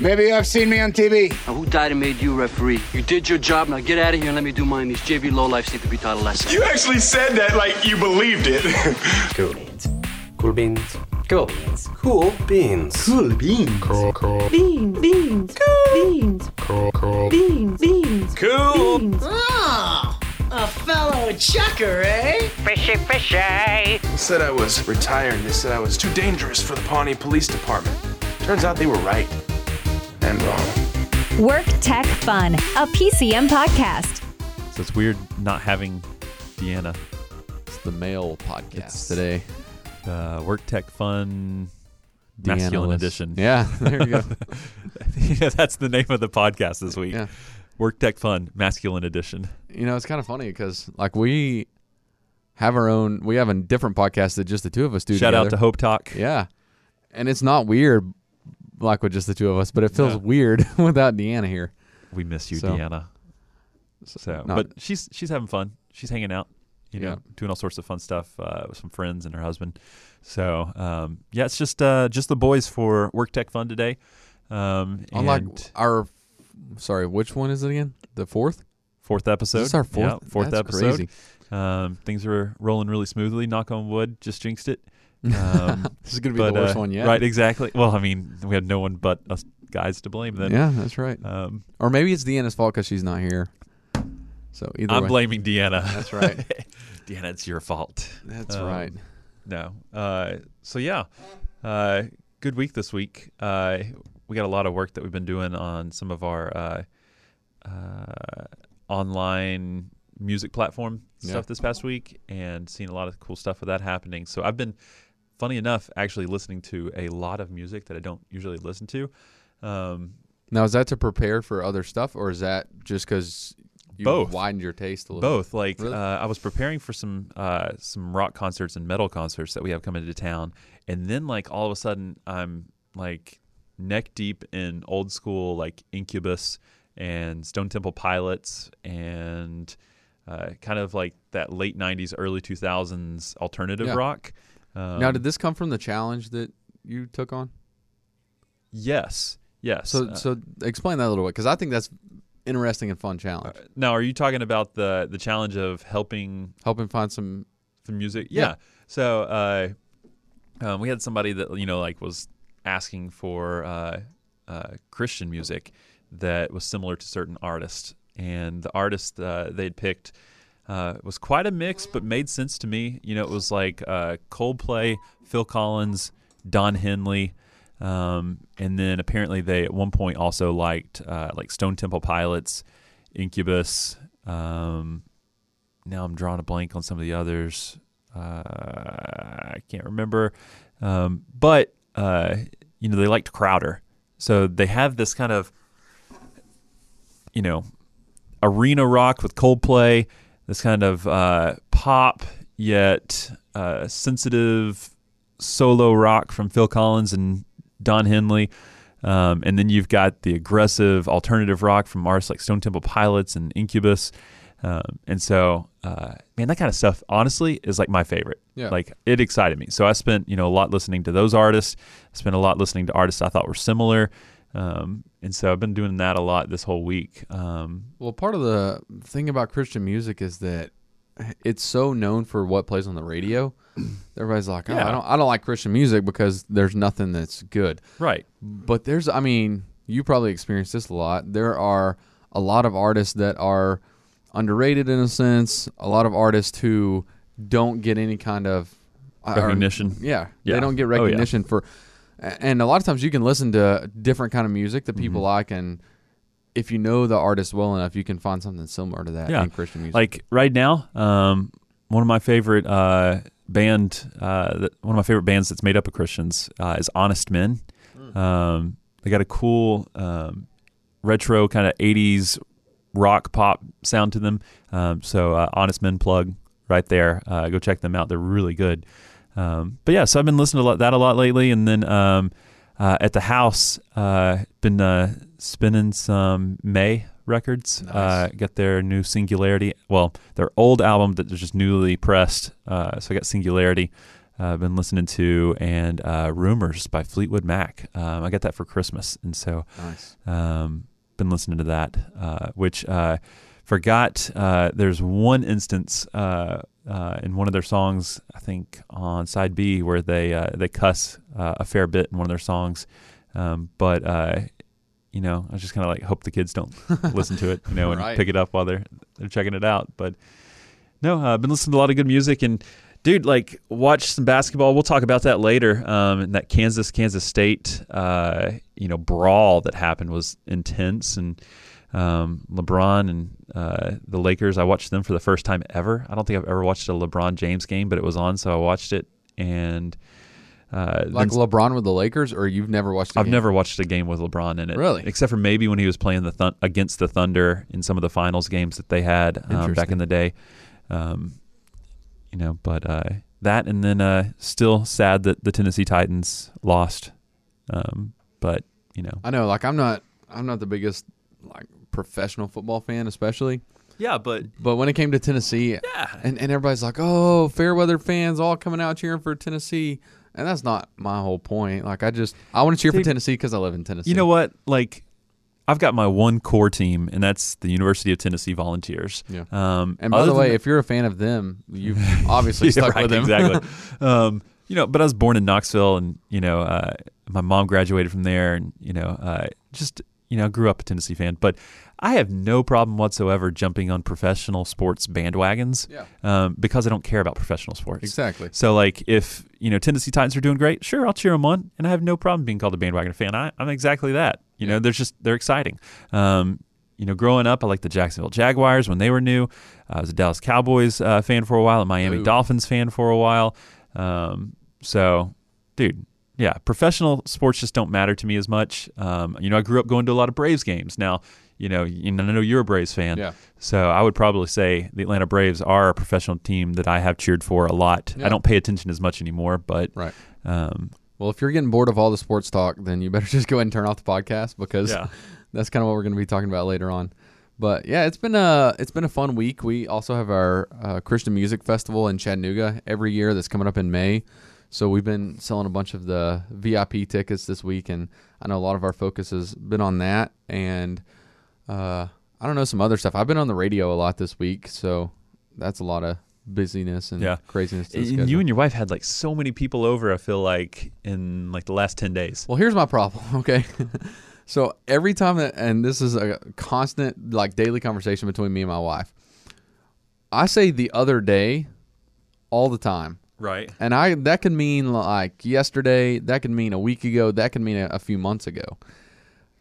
Maybe you have seen me on TV. Now, who died and made you referee? You did your job. Now get out of here and let me do mine. These JV lowlifes need to be taught a lesson. You actually said that like you believed it. Cool beans. Cool beans. Cool beans. Cool beans. Cool beans. Cool, cool. Beans, beans, cool. Beans. Cool, cool. Beans, beans. Cool. Beans. Oh, a fellow chucker, eh? Fishy, fishy. They said I was retired. They said I was too dangerous for the Pawnee Police Department. Turns out they were right. And wrong. Work Tech Fun, a PCM podcast. So it's weird not having Deanna. It's the male podcast It's- today. Uh, Work Tech Fun Deanna Masculine was- Edition. Yeah, there you go. yeah, that's the name of the podcast this week. Yeah. Work Tech Fun Masculine Edition. You know, it's kind of funny because like we have our own. We have a different podcast that just the two of us do. Shout out to Hope Talk. Yeah, and it's not weird like with just the two of us, but it feels No. weird without Deanna here. We miss you, So- Deanna. So, not- but she's she's having fun. She's hanging out, you know, Yeah. doing all sorts of fun stuff uh, with some friends and her husband. So, um, yeah, it's just uh, just the boys for Work Tech Fun today. Um, Unlike and our, sorry, which one is it again? The fourth. fourth episode. Is our fourth? Yeah, fourth That's episode. Um, things are rolling really smoothly. Knock on wood. Just jinxed it. Um, This is gonna be but, the worst uh, one yet. Right, exactly. Well, I mean, we have no one but us guys to blame then. Yeah, that's right. Um, Or maybe it's Deanna's fault because she's not here. So either I'm way. blaming Deanna. That's right. Deanna, it's your fault. That's Um, right. No. Uh, so yeah, uh, good week this week. Uh, we got a lot of work that we've been doing on some of our uh, uh, online music platform Yeah. stuff this past week, and seen a lot of cool stuff with that happening. So I've been, funny enough, actually listening to a lot of music that I don't usually listen to. Um, Now, is that to prepare for other stuff, or is that just because you Both. widened your taste a little? Both. Like Really? uh, I was preparing for some uh, some rock concerts and metal concerts that we have coming into town, and then like all of a sudden I'm like neck deep in old school like Incubus and Stone Temple Pilots and uh, kind of like that late '90s, early 2000s alternative Yeah. rock. Um, now, did this come from the challenge that you took on? yes, yes. So, Uh, so explain that a little bit because I think that's interesting and fun challenge. now, are you talking about the the challenge of helping Helping find some. some music. Yeah. Yeah. So uh, um, we had somebody that you know like was asking for uh, uh, Christian music that was similar to certain artists, and the artist uh, they'd picked uh, it was quite a mix, but made sense to me. You know, it was like uh, Coldplay, Phil Collins, Don Henley. Um, and then apparently they at one point also liked uh, like Stone Temple Pilots, Incubus. Um, now I'm drawing a blank on some of the others. Uh, I can't remember. Um, but uh, you know they liked Crowder, so they have this kind of you know arena rock with Coldplay, this kind of uh, pop yet uh, sensitive solo rock from Phil Collins and Don Henley. Um, and then you've got the aggressive alternative rock from artists like Stone Temple Pilots and Incubus. Um, and so, uh, man, that kind of stuff, honestly, is like my favorite. Yeah. Like it excited me. So I spent, you know, a lot listening to those artists. I spent a lot listening to artists I thought were similar. Um, and so I've been doing that a lot this whole week. Um, Well, part of the thing about Christian music is that it's so known for what plays on the radio. Everybody's like, "Oh, I don't, I don't like Christian music because there's nothing that's good." right. But there's, I mean, you probably experienced this a lot. There are a lot of artists that are underrated in a sense. A lot of artists who don't get any kind of are- Recognition. yeah, Yeah. they don't get Oh, yeah. recognition for. And a lot of times you can listen to different kind of music that people Mm-hmm. like, and if you know the artist well enough, you can find something similar to that Yeah. in Christian music. Like right now, um, one of my favorite uh, band, uh, that, one of my favorite bands that's made up of Christians uh, is Honest Men. Um, they got a cool um, retro kind of '80s rock pop sound to them. Um, so uh, Honest Men plug right there. Uh, go check them out. They're really good. Um, but yeah, so I've been listening to that a lot lately, and then um, uh, at the house, uh, been uh, spinning some Mae records. Uh, got their new Singularity. Well, their old album that was just newly pressed. Uh, so I got Singularity. uh, been listening to, and uh, "Rumors" by Fleetwood Mac. Um, I got that for Christmas, and so Nice. um, been listening to that. Uh, which uh, forgot. Uh, there's one instance uh, in one of their songs, I think on side B, where they uh, they cuss uh, a fair bit in one of their songs. Um, but uh, you know, I just kind of like hope the kids don't listen to it, you know, and Right. pick it up while they're they're checking it out. But no, uh, I've been listening to a lot of good music and. Dude, like, watch some basketball. We'll talk about that later. Um, and that Kansas Kansas State, uh, you know, brawl that happened was intense, and um, LeBron and uh, the Lakers. I watched them for the first time ever. I don't think I've ever watched a LeBron James game, but it was on, so I watched it. And uh, Like then- LeBron with the Lakers, or you've never watched? a I've game? never watched a game with LeBron in it, Really? except for maybe when he was playing the thun- against the Thunder in some of the finals games that they had um, back in the day. Um, you know, but uh, that, and then uh, still sad that the Tennessee Titans lost. Um, but you know, I know. Like I'm not. I'm not the biggest like professional football fan, especially. yeah, but But when it came to Tennessee, yeah, and, and everybody's like, "Oh, Fairweather fans all coming out cheering for Tennessee," and that's not my whole point. Like I just I want to cheer Dude, for Tennessee because I live in Tennessee. You know what? Like, I've got my one core team, and that's the University of Tennessee Volunteers. Yeah. Um, And by the way, if you're a fan of them, you've obviously stuck right, with them. exactly. um, you know, but I was born in Knoxville, and you know, uh, my mom graduated from there, and you know, uh, just you know, grew up a Tennessee fan. But I have no problem whatsoever jumping on professional sports bandwagons. Yeah. Um, because I don't care about professional sports. exactly. So like if you know Tennessee Titans are doing great, sure I'll cheer them on, and I have no problem being called a bandwagon fan. I, I'm exactly that. You know, they're just they're exciting. Um, you know, growing up, I liked the Jacksonville Jaguars when they were new. I was a Dallas Cowboys uh, fan for a while, a Miami Ooh. Dolphins fan for a while. Um, so, dude, yeah, professional sports just don't matter to me as much. Um, you know, I grew up going to a lot of Braves games. Now, you know, you know, I know you're a Braves fan. Yeah. So I would probably say the Atlanta Braves are a professional team that I have cheered for a lot. Yeah. I don't pay attention as much anymore, but Right. um, Well, if you're getting bored of all the sports talk, then you better just go ahead and turn off the podcast because Yeah. that's kind of what we're going to be talking about later on. But yeah, it's been a it's been a fun week. We also have our uh, Christian Music Festival in Chattanooga every year that's coming up in May. So we've been selling a bunch of the VIP tickets this week, and I know a lot of our focus has been on that. And uh, I don't know some other stuff. I've been on the radio a lot this week, so that's a lot of busyness and Yeah. craziness. And you and your wife had like so many people over. I feel like in like the last ten days. Well, here's my problem. Okay, so every time that, and this is a constant, like daily conversation between me and my wife. I say the other day, all the time, Right. and I that could mean like yesterday, that could mean a week ago, that could mean a, a few months ago.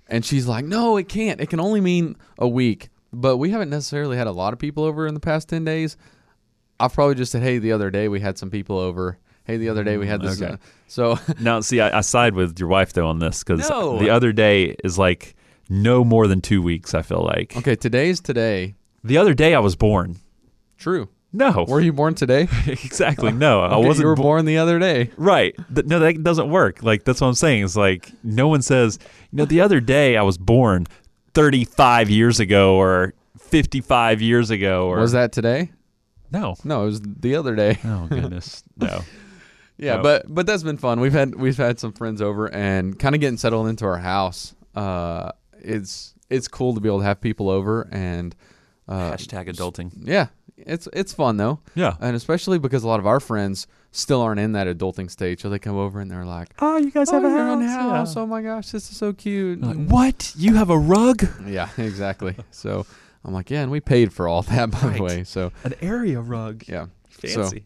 And she's like, "No, it can't. It can only mean a week." But we haven't necessarily had a lot of people over in the past ten days. I've probably just said, "Hey, the other day we had some people over." Hey, the other day we had this. okay. uh," so Now, see, I, I side with your wife though on this because No. the other day is like no more than two weeks. I feel like okay, today's today. the other day I was born. True. No, Were you born today? exactly. No, I wasn't You were bo- born the other day. Right. Th- no, that doesn't work. Like that's what I'm saying. It's like no one says, you know, the other day I was born 35 years ago or 55 years ago or Was that today? No. No, it was the other day. Oh goodness. no. Yeah, No. but but that's been fun. We've had we've had some friends over and kind of getting settled into our house. Uh, it's it's cool to be able to have people over and uh, Hashtag adulting. yeah, it's it's fun though. Yeah. and especially because a lot of our friends still aren't in that adulting stage, so they come over and they're like, Oh, you guys "Oh, have a house. own Yeah. house! Oh my gosh, this is so cute!" Like, what? You have a rug? Yeah, exactly. so I'm like, yeah, and we paid for all that by Right. the way. So An area rug. yeah, So- Fancy.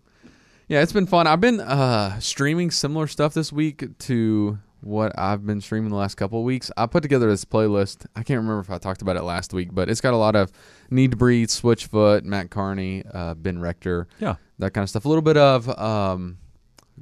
Yeah, it's been fun. I've been uh, streaming similar stuff this week to what I've been streaming the last couple of weeks. I put together this playlist. I can't remember if I talked about it last week, but it's got a lot of Need to Breathe, Switchfoot, Matt Kearney, uh, Ben Rector, yeah. that kind of stuff. A little bit of um,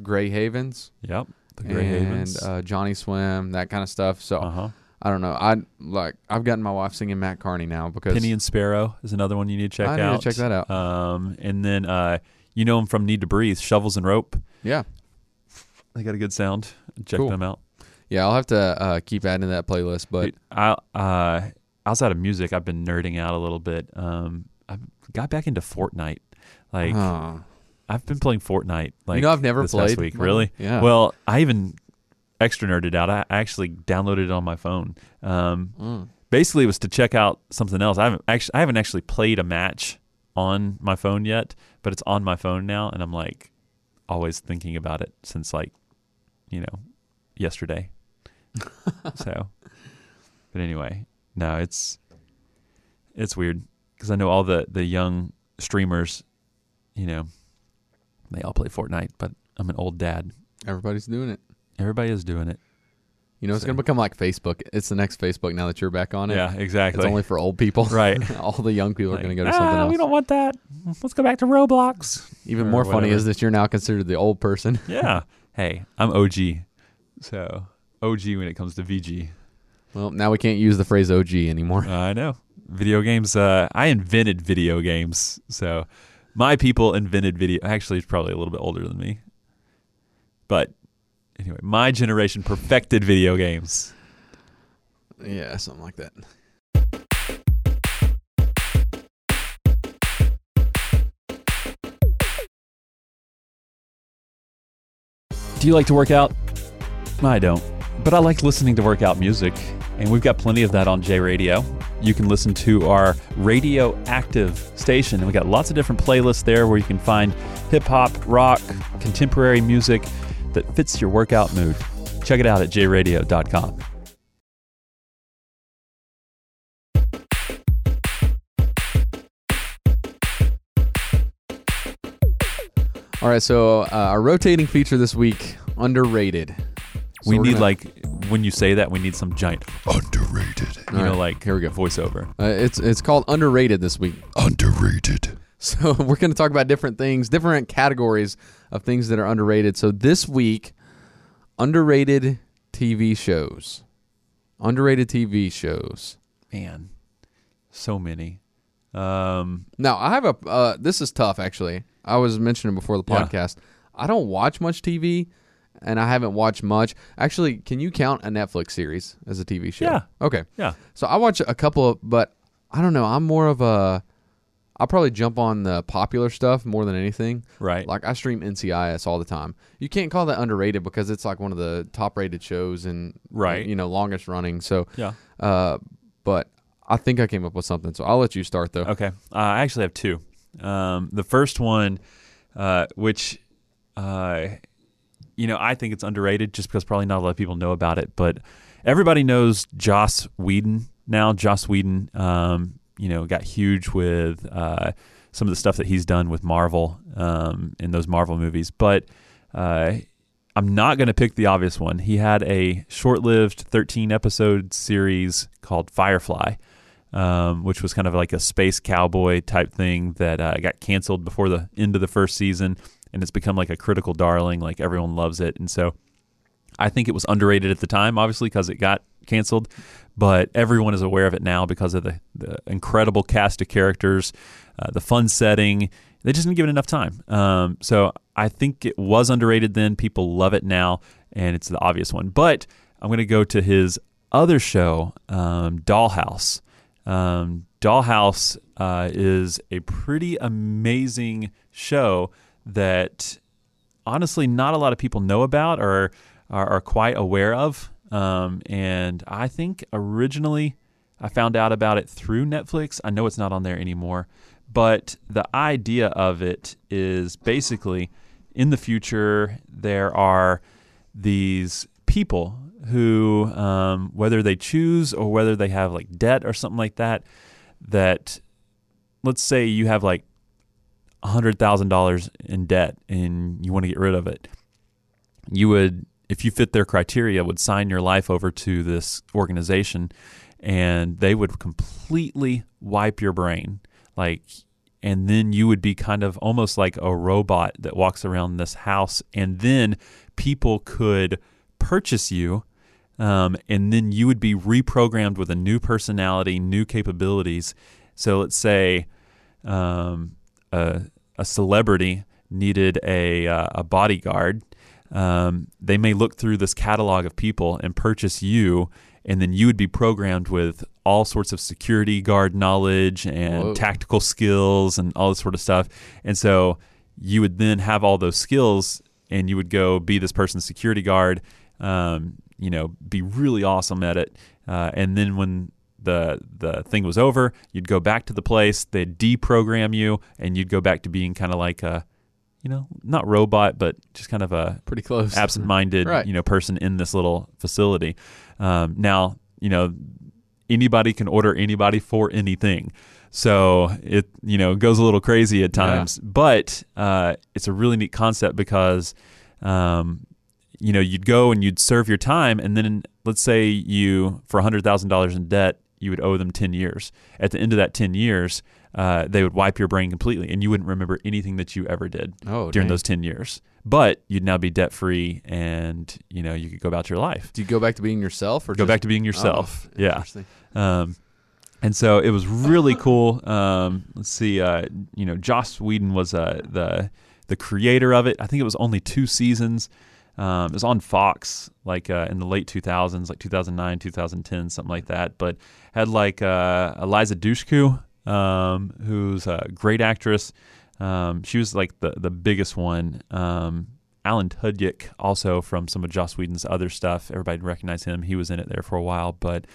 Gray Havens Yep. The Gray and Havens. uh, Johnny Swim, that kind of stuff. So uh huh. I don't know. I like I've gotten my wife singing Matt Kearney now because Penny and Sparrow is another one you need to check I need to out. check that out. Um, and then uh, you know him from Need to Breathe, Shovels and Rope. yeah, They got a good sound. Check Cool. them out. Yeah, I'll have to uh, keep adding that playlist. But Dude, I, uh, outside of music, I've been nerding out a little bit. Um, I got back into Fortnite. Like, uh, I've been playing Fortnite. Like you know, I've never this past played. week. Really? yeah. Well, I even extra nerded out. I actually downloaded it on my phone. Um, Mm. Basically, it was to check out something else. I haven't actually I haven't actually played a match on my phone yet, but it's on my phone now, and I'm like always thinking about it since like you know yesterday. so, but anyway, no, it's it's weird because I know all the the young streamers, you know, they all play Fortnite, but I'm an old dad. Everybody's doing it. Everybody is doing it. You know, it's So- going to become like Facebook. It's the next Facebook now that you're back on it. Yeah, exactly. It's only for old people. Right. All the young people are going to go to "Ah, something else. We don't want that. Let's go back to Roblox. Even or more funny is that you're now considered the old person. Yeah. hey, I'm OG. So OG when it comes to VG. Well, now we can't use the phrase OG anymore. I know. Video games. Uh, I invented video games. So my people invented video. Actually, it's probably a little bit older than me. But anyway, my generation perfected video games. Yeah, something like that. Do you like to work out? I don't, but I like listening to workout music, and we've got plenty of that on J Radio. You can listen to our radio active station, and we got lots of different playlists there where you can find hip hop, rock, contemporary music that fits your workout mood. Check it out at jradio.com. All right, so uh, our rotating feature this week underrated. So we need gonna- like when you say that, we need some giant underrated. You All know, right, like here we go. voiceover. Uh, it's it's called underrated this week. Underrated. So we're going to talk about different things, different categories of things that are underrated. So this week, underrated TV shows. Underrated TV shows. Man, so many. Um, Now I have a. Uh, this is tough actually. I was mentioning before the Yeah. podcast. I don't watch much TV, and I haven't watched much. Actually, can you count a Netflix series as a TV show? Yeah. Okay. yeah. So I watch a couple of, but I don't know. I'm more of a. I'll probably jump on the popular stuff more than anything. Right. Like I stream NCIS all the time. You can't call that underrated because it's like one of the top rated shows and Right. you know longest running. So Yeah. uh, but I think I came up with something. So I'll let you start though. Okay. Uh, I actually have two. Um, the first one, uh, which, uh, you know, I think it's underrated just because probably not a lot of people know about it, but everybody knows Joss Whedon now. Joss Whedon, um, you know, got huge with uh, some of the stuff that he's done with Marvel um, in those Marvel movies. But uh, I'm not going to pick the obvious one. He had a short lived 13 episode series called Firefly um, which was kind of like a space cowboy type thing that uh, got canceled before the end of the first season, and it's become like a critical darling. Like everyone loves it, and so I think it was underrated at the time, obviously because it got canceled, but everyone is aware of it now because of the, the incredible cast of characters, uh, the fun setting. They just didn't give it enough time. Um, so I think it was underrated then. People love it now, and it's the obvious one. But I'm going to go to his other show, um, Dollhouse. Um, Dollhouse uh, is a pretty amazing show that honestly not a lot of people know about or are, are quite aware of. Um, and I think originally I found out about it through Netflix. I know it's not on there anymore, but the idea of it is basically in the future there are these people who, um, whether they choose or whether they have like debt or something like that, that let's say you have like $100,000 in debt and you want to get rid of it. You would, if you fit their criteria, would sign your life over to this organization and they would completely wipe your brain. Like, and then you would be kind of almost like a robot that walks around this house. And then people could purchase you um, and then you would be reprogrammed with a new personality, new capabilities. So let's say um, a, a celebrity needed a, uh, a bodyguard. Um, they may look through this catalog of people and purchase you, and then you would be programmed with all sorts of security guard knowledge and Whoa. tactical skills and all this sort of stuff. And so you would then have all those skills and you would go be this person's security guard um, you know be really awesome at it uh, and then when the the thing was over you'd go back to the place they'd deprogram you and you'd go back to being kind of like a you know not robot but just kind of a Pretty close. absent-minded Right. you know person in this little facility um, now you know anybody can order anybody for anything so it you know goes a little crazy at times but uh, it's a really neat concept because um, you know you'd go and you'd serve your time and then let's say you for $100000 in debt you would owe them 10 years at the end of that 10 years uh, they would wipe your brain completely and you wouldn't remember anything that you ever did Oh, during dang. those 10 years but you'd now be debt free and you know you could go about your life Do you go back to being yourself or go just- back to being yourself Oh, yeah um, and so it was really cool. Um, let's see, uh, you know, Joss Whedon was uh, the the creator of it. I think it was only two seasons. Um, it was on Fox, like uh, in the late 2000s, like 2009, 2010, something like that. But had like uh, Eliza Dushku, um, who's a great actress. Um, she was like the the biggest one. Um, Alan Tudyk, also from some of Joss Whedon's other stuff. Everybody recognize him. He was in it there for a while, but.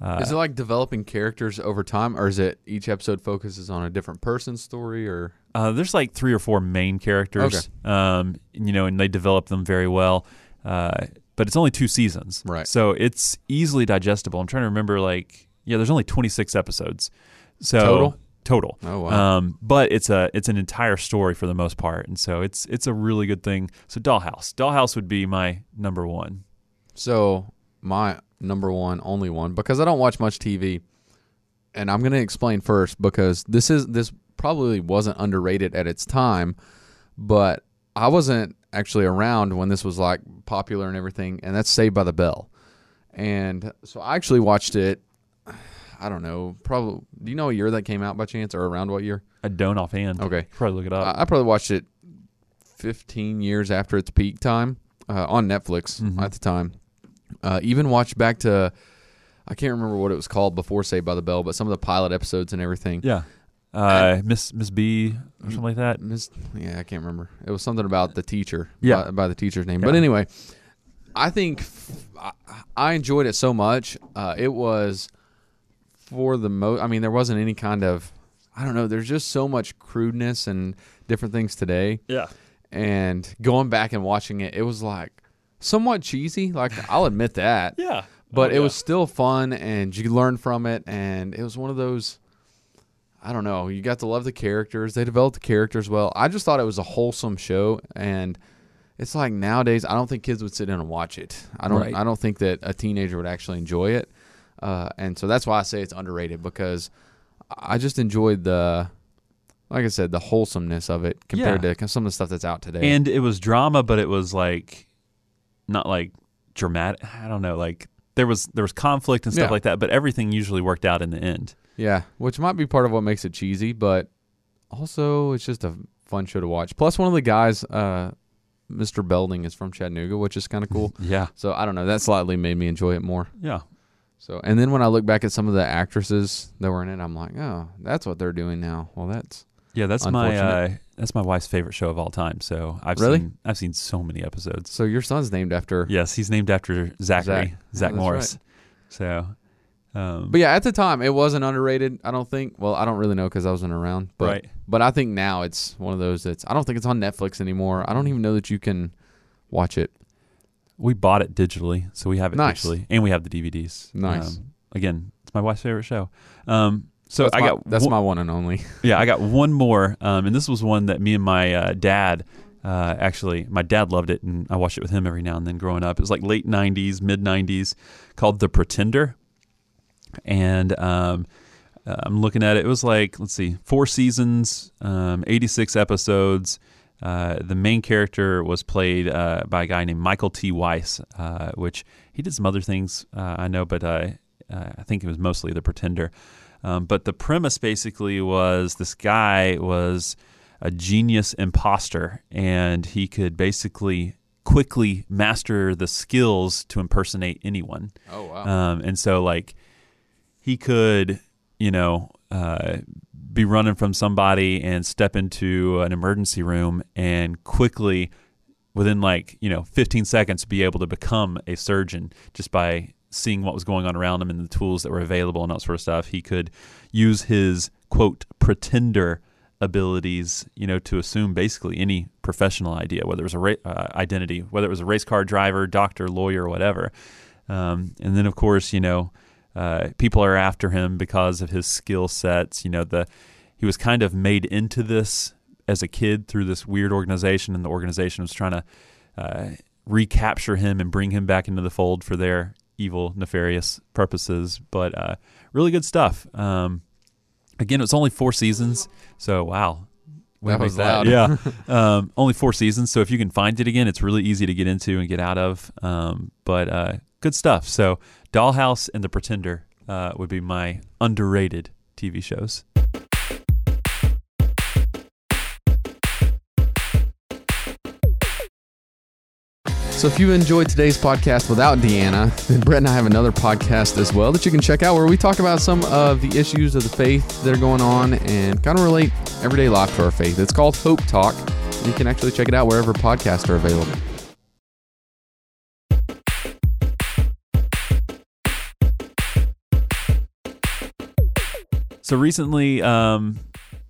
Uh, is it like developing characters over time, or is it each episode focuses on a different person's story? Or Uh, there's like three or four main characters, um, you know, and they develop them very well. Uh, but it's only two seasons, Right. So it's easily digestible. I'm trying to remember, like, yeah, there's only 26 episodes, so Total? total. Oh, wow. Um, but it's a it's an entire story for the most part, and so it's it's a really good thing. So Dollhouse, Dollhouse would be my number one. so my number one, only one, because I don't watch much TV, and I'm gonna explain first because this is this probably wasn't underrated at its time, but I wasn't actually around when this was like popular and everything, and that's Saved by the Bell, and so I actually watched it. I don't know, probably. Do you know a year that came out by chance, or around what year? I don't offhand. Okay. probably look it up. I, I probably watched it 15 years after its peak time uh, on Netflix Mhm. at the time. Uh, even watched back to, I can't remember what it was called before Saved by the Bell, but some of the pilot episodes and everything. yeah, uh, Miss Miss B or something like that. Miss, yeah, I can't remember. It was something about the teacher. Yeah. by, by the teacher's name. Yeah. But anyway, I think f- I, I enjoyed it so much. Uh, it was for the most. I mean, there wasn't any kind of. I don't know. There's just so much crudeness and different things today. Yeah. and going back and watching it, it was like somewhat cheesy. Like I'll admit that, Yeah. but Oh, it yeah. was still fun, and you learned from it. And it was one of those. I don't know. You got to love the characters. They developed the characters well. I just thought it was a wholesome show, and it's like nowadays I don't think kids would sit down and watch it. I don't. Right. I don't think that a teenager would actually enjoy it, uh, and so that's why I say it's underrated because I just enjoyed the. Like I said, the wholesomeness of it compared Yeah. to some of the stuff that's out today. and it was drama, but it was like not like dramatic. I don't know, like there was there was conflict and stuff Yeah. like that, but everything usually worked out in the end. Yeah, which might be part of what makes it cheesy, but also it's just a fun show to watch. Plus, one of the guys, uh, Mr. Belding, is from Chattanooga, which is kind of cool. Yeah, so I don't know, that slightly made me enjoy it more. yeah, So, and then when I look back at some of the actresses that were in it, I'm like, oh, that's what they're doing now. Well, that's yeah. That's my uh. That's my wife's favorite show of all time. So I've Really? seen I've seen so many episodes. so your son's named after. Yes, he's named after Zachary Zach. Zach, that's Morris. So, um, But yeah, at the time it wasn't underrated. I don't think. Well, I don't really know because I wasn't around. But, Right. But I think now it's one of those that's. I don't think it's on Netflix anymore. I don't even know that you can watch it. we bought it digitally, so we have it Nice. digitally, and we have the DVDs. Nice. Um, again, it's my wife's favorite show. Um, so That's I my, got that's one- my one and only. Yeah, I got one more, um, and this was one that me and my uh, dad uh, actually. My dad loved it, and I watched it with him every now and then growing up. It was like late '90s, mid '90s, called The Pretender, and um, uh, I'm looking at it. It was like let's see, four seasons, um, 86 episodes. Uh, the main character was played uh, by a guy named Michael T. Weiss, uh, which he did some other things uh, I know, but uh, uh, I think it was mostly The Pretender. Um, but the premise basically was this guy was a genius imposter, and he could basically quickly master the skills to impersonate anyone. Oh wow. Um, and so like he could, you know, uh, be running from somebody and step into an emergency room and quickly within like you know 15 seconds be able to become a surgeon just by seeing what was going on around him and the tools that were available and that sort of stuff he could use his quote pretender abilities you know to assume basically any professional idea whether it was a ra- uh, identity whether it was a race car driver doctor lawyer whatever. Um, and then of course you know uh, people are after him because of his skill sets you know the he was kind of made into this as a kid through this weird organization, and the organization was trying to uh, recapture him and bring him back into the fold for their evil, nefarious purposes. But uh, really good stuff. Um, again, it's only four seasons, so wow. That was loud. Yeah, um, only four seasons. So if you can find it again, it's really easy to get into and get out of. Um, but uh, good stuff. So Dollhouse and The Pretender uh, would be my underrated TV shows. So if you enjoyed today's podcast without Deanna, then Brett and I have another podcast as well that you can check out where we talk about some of the issues of the faith that are going on and kind of relate everyday life to our faith. It's called Hope Talk. You can actually check it out wherever podcasts are available. So recently, um,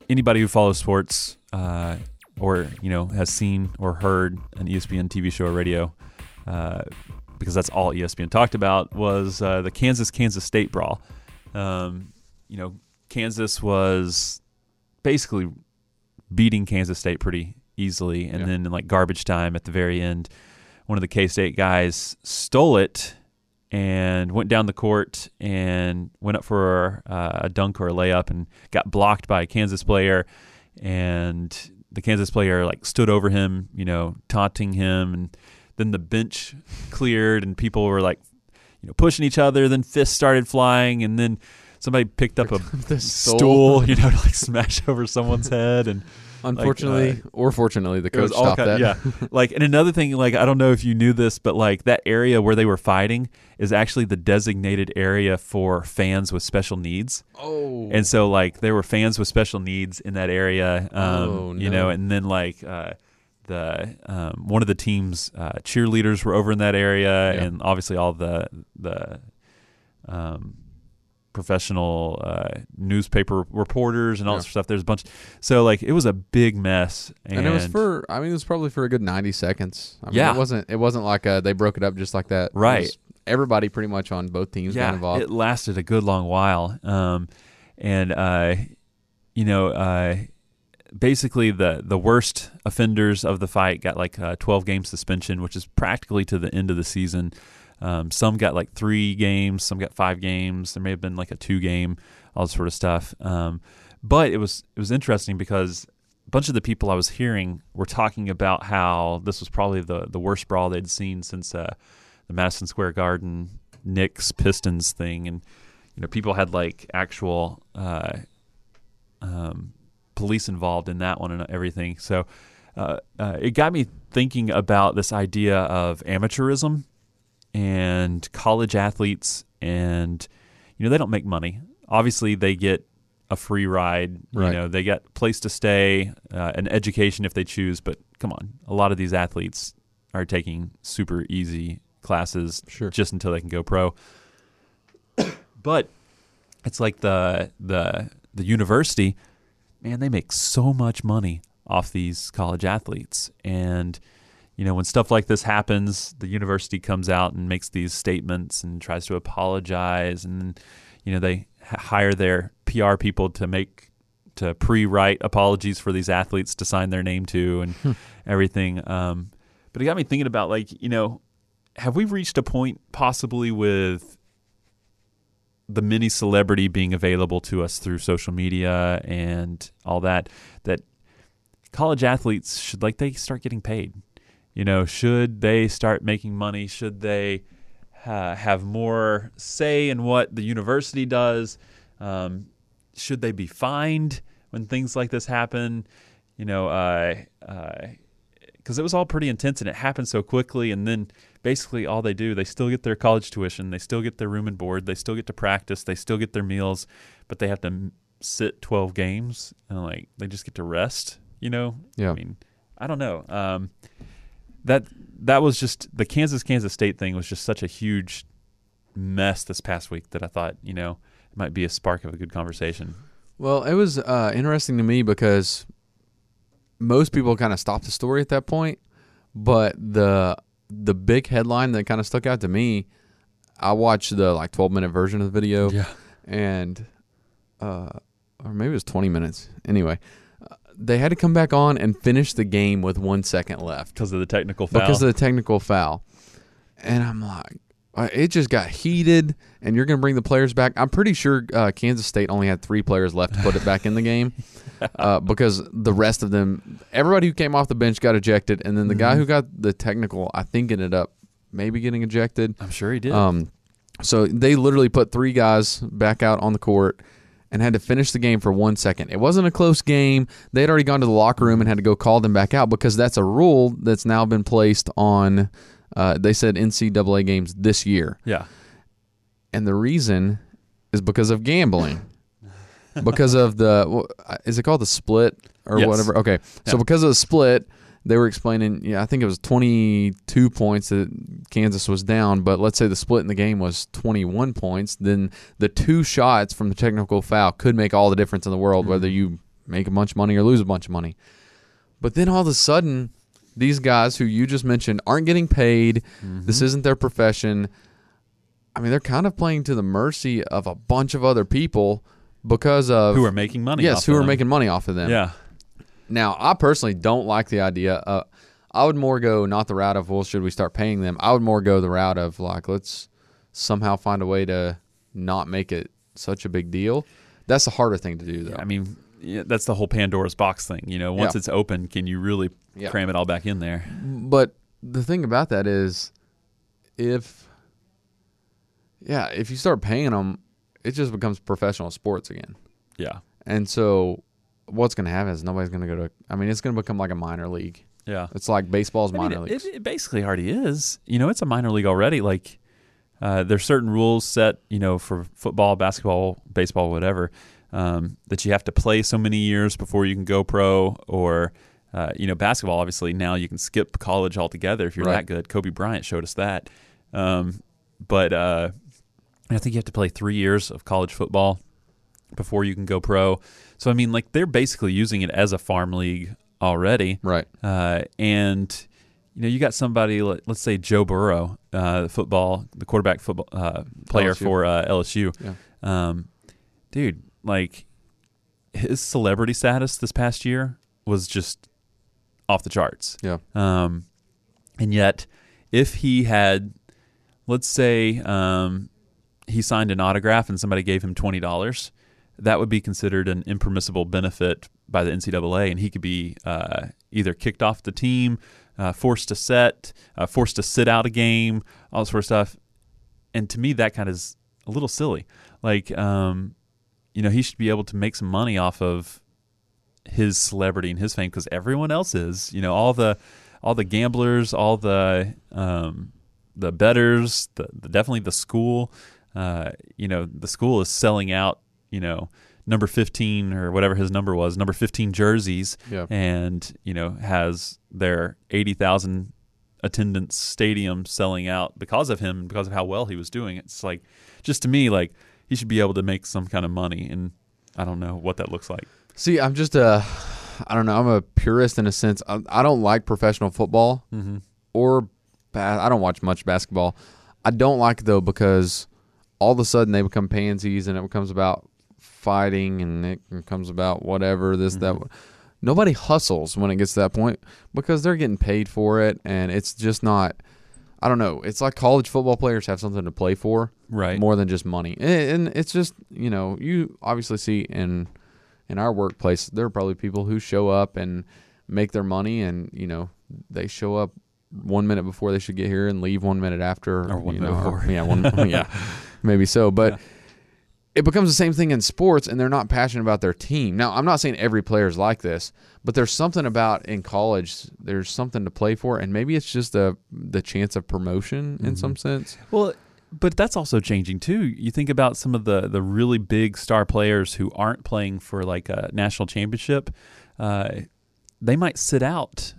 anybody who follows sports uh, or you know has seen or heard an ESPN TV show or radio, uh, because that's all ESPN talked about, was uh, the Kansas Kansas State brawl. Um, you know, Kansas was basically beating Kansas State pretty easily, and Yeah. then in like garbage time at the very end, one of the K State guys stole it and went down the court and went up for uh, a dunk or a layup and got blocked by a Kansas player. And the Kansas player like stood over him, you know, taunting him. And then the bench cleared and people were like, you know, pushing each other. Then fists started flying. And then somebody picked up a stool, you know, to like smash over someone's head. And Unfortunately, or fortunately, the coach stopped kind- that. Yeah, like and another thing, like I don't know if you knew this, but like that area where they were fighting is actually the designated area for fans with special needs. Oh. And so like there were fans with special needs in that area, um, Oh, you know, and then like uh, the um, one of the team's uh, cheerleaders were over in that area, Yeah. and obviously all the the um, professional uh, newspaper reporters and all Yeah. this stuff. There's a bunch, so like it was a big mess, and, And, it was for I mean it was probably for a good 90 seconds. I mean, Yeah. it wasn't it wasn't like uh they broke it up just like that. Right. everybody pretty much on both teams got involved. It lasted a good long while. Um, and uh, you know, uh, basically the the worst offenders of the fight got like a 12 game suspension, which is practically to the end of the season. Um, some got like three games, some got five games. There may have been like a two game, all sort of stuff. Um, but it was it was interesting because a bunch of the people I was hearing were talking about how this was probably the the worst brawl they'd seen since uh, the Madison Square Garden Knicks Pistons thing, and you know people had like actual uh, um, police involved in that one and everything. So uh, uh, it got me thinking about this idea of amateurism and college athletes, and you know they don't make money. Obviously, they get a free ride. Right. You know, they get place to stay, uh, an education if they choose. But come on, a lot of these athletes are taking super easy classes Sure. just until they can go pro. but it's like the the the university, man, they make so much money off these college athletes. And you know, when stuff like this happens, the university comes out and makes these statements and tries to apologize and you know, they hire their PR people to make to pre-write apologies for these athletes to sign their name to and everything. Um, but it got me thinking about like, you know, have we reached a point possibly with the mini celebrity being available to us through social media and all that that college athletes should like they start getting paid you know should they start making money should they uh, have more say in what the university does um, should they be fined when things like this happen you know uh, uh, because it was all pretty intense and it happened so quickly and then basically all they do they still get their college tuition they still get their room and board they still get to practice they still get their meals but they have to m- sit 12 games and like they just get to rest, you know? Yeah. I mean, I don't know. Um, that that was just the Kansas Kansas State thing was just such a huge mess this past week that I thought, you know, it might be a spark of a good conversation. Well, it was uh, interesting to me because most people kind of stopped the story at that point, but the the big headline that kind of stuck out to me, I watched the like 12 minute version of the video, Yeah. and uh, or maybe it was 20 minutes. Anyway, they had to come back on and finish the game with one second left Because of the technical foul. because of the technical foul. And I'm like, uh, it just got heated, and you're going to bring the players back. I'm pretty sure uh, Kansas State only had three players left to put it back in the game uh, because the rest of them, everybody who came off the bench got ejected, and then the guy who got the technical, I think, ended up maybe getting ejected. I'm sure he did. Um, so they literally put three guys back out on the court and had to finish the game for one second. It wasn't a close game. They had already gone to the locker room and had to go call them back out because that's a rule that's now been placed on. Uh, they said NCAA games this year, yeah. and the reason is because of gambling. because of the is it called the split or Yes. whatever? Okay, so Yeah. because of the split, they were explaining. Yeah, I think it was twenty two points that Kansas was down, but let's say the split in the game was twenty one points. Then the two shots from the technical foul could make all the difference in the world, whether mm-hmm. you make a bunch of money or lose a bunch of money. But then all of a sudden, these guys who you just mentioned aren't getting paid. Mm-hmm. This isn't their profession. I mean, they're kind of playing to the mercy of a bunch of other people because of Who are making money yes, who are them. making money off of them. Yeah. Now, I personally don't like the idea. Uh, I would more go not the route of well, should we start paying them? I would more go the route of like let's somehow find a way to not make it such a big deal. That's the harder thing to do, though. I mean, yeah, that's the whole Pandora's box thing. You know, once Yeah. it's open, can you really Yeah. cram it all back in there? But the thing about that is, if yeah, if you start paying them, it just becomes professional sports again. Yeah. And so, what's going to happen is nobody's going to go to. I mean, it's going to become like a minor league. Yeah. It's like baseball's I minor it, leagues. it, it basically already is. You know, it's a minor league already. Like, uh, there's certain rules set, you know, for football, basketball, baseball, whatever, um, that you have to play so many years before you can go pro. Or, uh, you know, basketball, obviously, now you can skip college altogether if you're Right. that good. Kobe Bryant showed us that. Um, but uh, I think you have to play three years of college football before you can go pro. So, I mean, like, they're basically using it as a farm league already. right. Uh, and you know, you got somebody, like, let's say Joe Burrow, uh, the football, the quarterback football uh, player LSU. for uh, LSU. Yeah. Um, dude, like his celebrity status this past year was just off the charts. Yeah. Um, and yet, if he had, let's say, um, he signed an autograph and somebody gave him twenty dollars, that would be considered an impermissible benefit by the NCAA, and he could be uh, either kicked off the team, uh, forced to set, uh, forced to sit out a game, all sort of stuff. And to me, that kind of is a little silly. Like, um, you know, he should be able to make some money off of his celebrity and his fame because everyone else is. You know, all the all the gamblers, all the um, the betters, the, the definitely the school. Uh, you know, the school is selling out. You know, number fifteen or whatever his number was, number fifteen jerseys, Yeah. and you know has their eighty thousand attendance stadium selling out because of him, because of how well he was doing. It's like, just to me, like he should be able to make some kind of money, and I don't know what that looks like. See, I'm just a, I don't know. I'm a purist in a sense. I, I don't like professional football Mm-hmm. or I don't watch much basketball. I don't like it, though because all of a sudden they become pansies and it becomes about fighting and it comes about whatever this that. Mm-hmm. Nobody hustles when it gets to that point because they're getting paid for it and it's just not. I don't know. It's like college football players have something to play for, Right. More than just money, and, and it's just you know you obviously see in in our workplace there are probably people who show up and make their money, and you know they show up one minute before they should get here and leave one minute after, Or one you minute know, before. yeah, one, yeah, maybe so, but. It becomes the same thing in sports, and they're not passionate about their team. Now, I'm not saying every player is like this, but there's something about in college. There's something to play for, and maybe it's just the the chance of promotion in some sense. Well, but that's also changing too. You think about some of the the really big star players who aren't playing for like a national championship. Uh, they might sit out,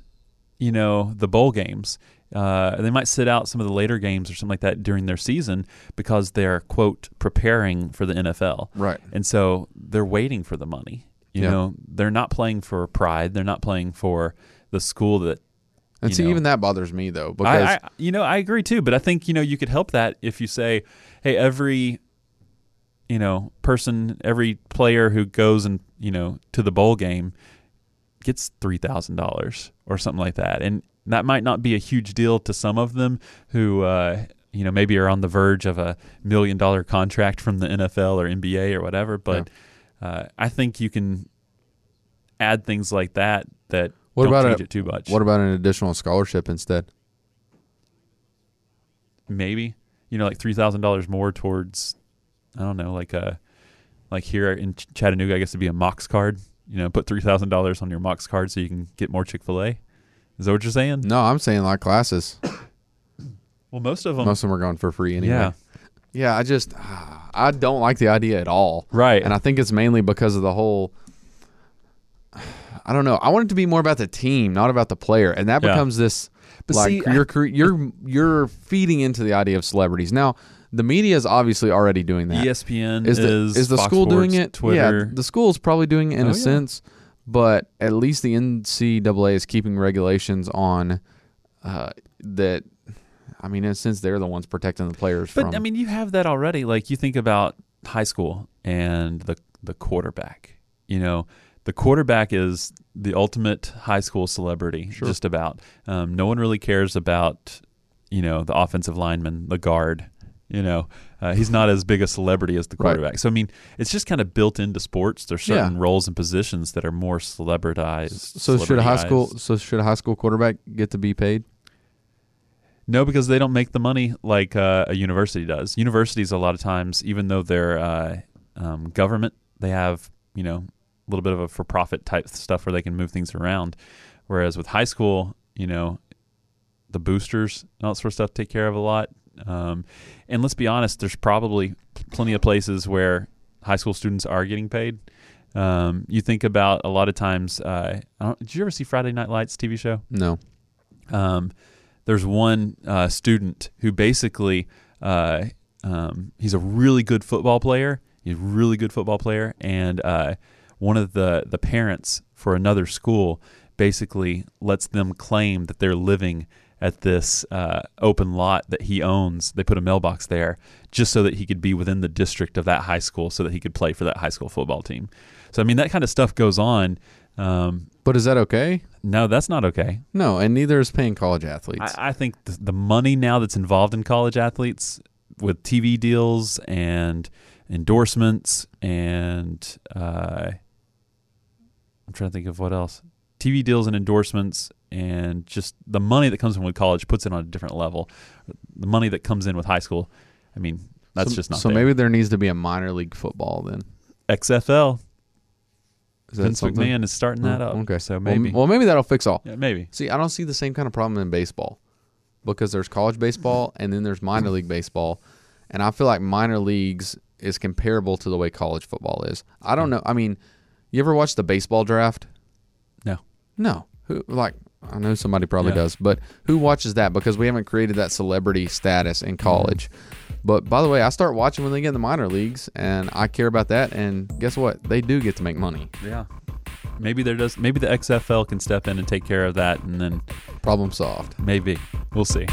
you know, the bowl games. Uh, they might sit out some of the later games or something like that during their season because they're quote preparing for the NFL. Right. And so they're waiting for the money. You Yeah. know, they're not playing for pride. They're not playing for the school that And see, know. even that bothers me though, because I, I, you know, I agree too. But I think you know you could help that if you say, hey, every, you know, person, every player who goes and you know to the bowl game gets three thousand dollars or something like that, and that might not be a huge deal to some of them who. Uh, you know, maybe are on the verge of a million dollar contract from the NFL or NBA or whatever. But uh, I think you can add things like that that What don't about change a- it too much. what about an additional scholarship instead? maybe you know like three thousand dollars more towards I don't know like a like here in Ch- Chattanooga I guess it'd be a Mocs card you know put three thousand dollars on your Mocs card so you can get more Chick Fil A is that what you're saying No, I'm saying like classes. well most of them Most of them are going for free anyway. yeah Yeah, I just I don't like the idea at all. Right. And I think it's mainly because of the whole I don't know. I want it to be more about the team, not about the player. And that Yeah. becomes this But like see, you're cre- you're you're feeding into the idea of celebrities. Now, the media is obviously already doing that. ESPN is the is is the Fox school doing it? Twitter Yeah, the school's probably doing it in Oh, a yeah. sense, but at least the NCAA is keeping regulations on uh, that. I mean, in a sense, they're the ones protecting the players But from. I mean, you have that already. Like you think about high school and the the quarterback. You know, the quarterback is the ultimate high school celebrity. Just about. Um, no one really cares about you know the offensive lineman, the guard. You know, uh, he's not as big a celebrity as the Right. quarterback. So I mean, it's just kind of built into sports. There's certain Yeah. roles and positions that are more celebritized. so should a high school so should a high school quarterback get to be paid? No, because they don't make the money like uh, a university does. Universities, a lot of times, even though they're uh, um, government, they have you know a little bit of a for-profit type stuff where they can move things around. Whereas with high school, you know, the boosters and all that sort of stuff take care of a lot. Um, and let's be honest, there's probably plenty of places where high school students are getting paid. Um, you think about a lot of times. Uh, I don't, did you ever see Friday Night Lights TV show? No. um, there's one uh, student who basically uh, um, he's a really good football player. He's a really good football player, and uh, one of the the parents for another school basically lets them claim that they're living at this uh, open lot that he owns. They put a mailbox there just so that he could be within the district of that high school, so that he could play for that high school football team. So I mean, that kind of stuff goes on. Um, But is that okay? no, that's not okay. No, and neither is paying college athletes. I, I think the, the money now that's involved in college athletes with TV deals and endorsements and uh, I'm trying to think of what else. TV deals and endorsements and just the money that comes in with college puts it on a different level. The money that comes in with high school, I mean, that's so, just not So there. maybe there needs to be a minor league football then. XFL. Is that Vince something? McMahon is starting that Oh, up. Okay. so Well, maybe. Well, maybe that'll fix all. yeah, maybe. See, I don't see the same kind of problem in baseball because there's college baseball and then there's minor league baseball, and I feel like minor leagues is comparable to the way college football is. I don't know. I mean, you ever watch the baseball draft? No. No. Who like I know somebody probably Yeah. does, but who watches that? Because we haven't created that celebrity status in college. But by the way, I start watching when they get in the minor leagues, and I care about that. And guess what? They do get to make money. Yeah. Maybe there does. Maybe the XFL can step in and take care of that, and then Problem solved. maybe we'll see.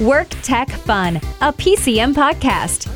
Work Tech Fun, a PCM podcast.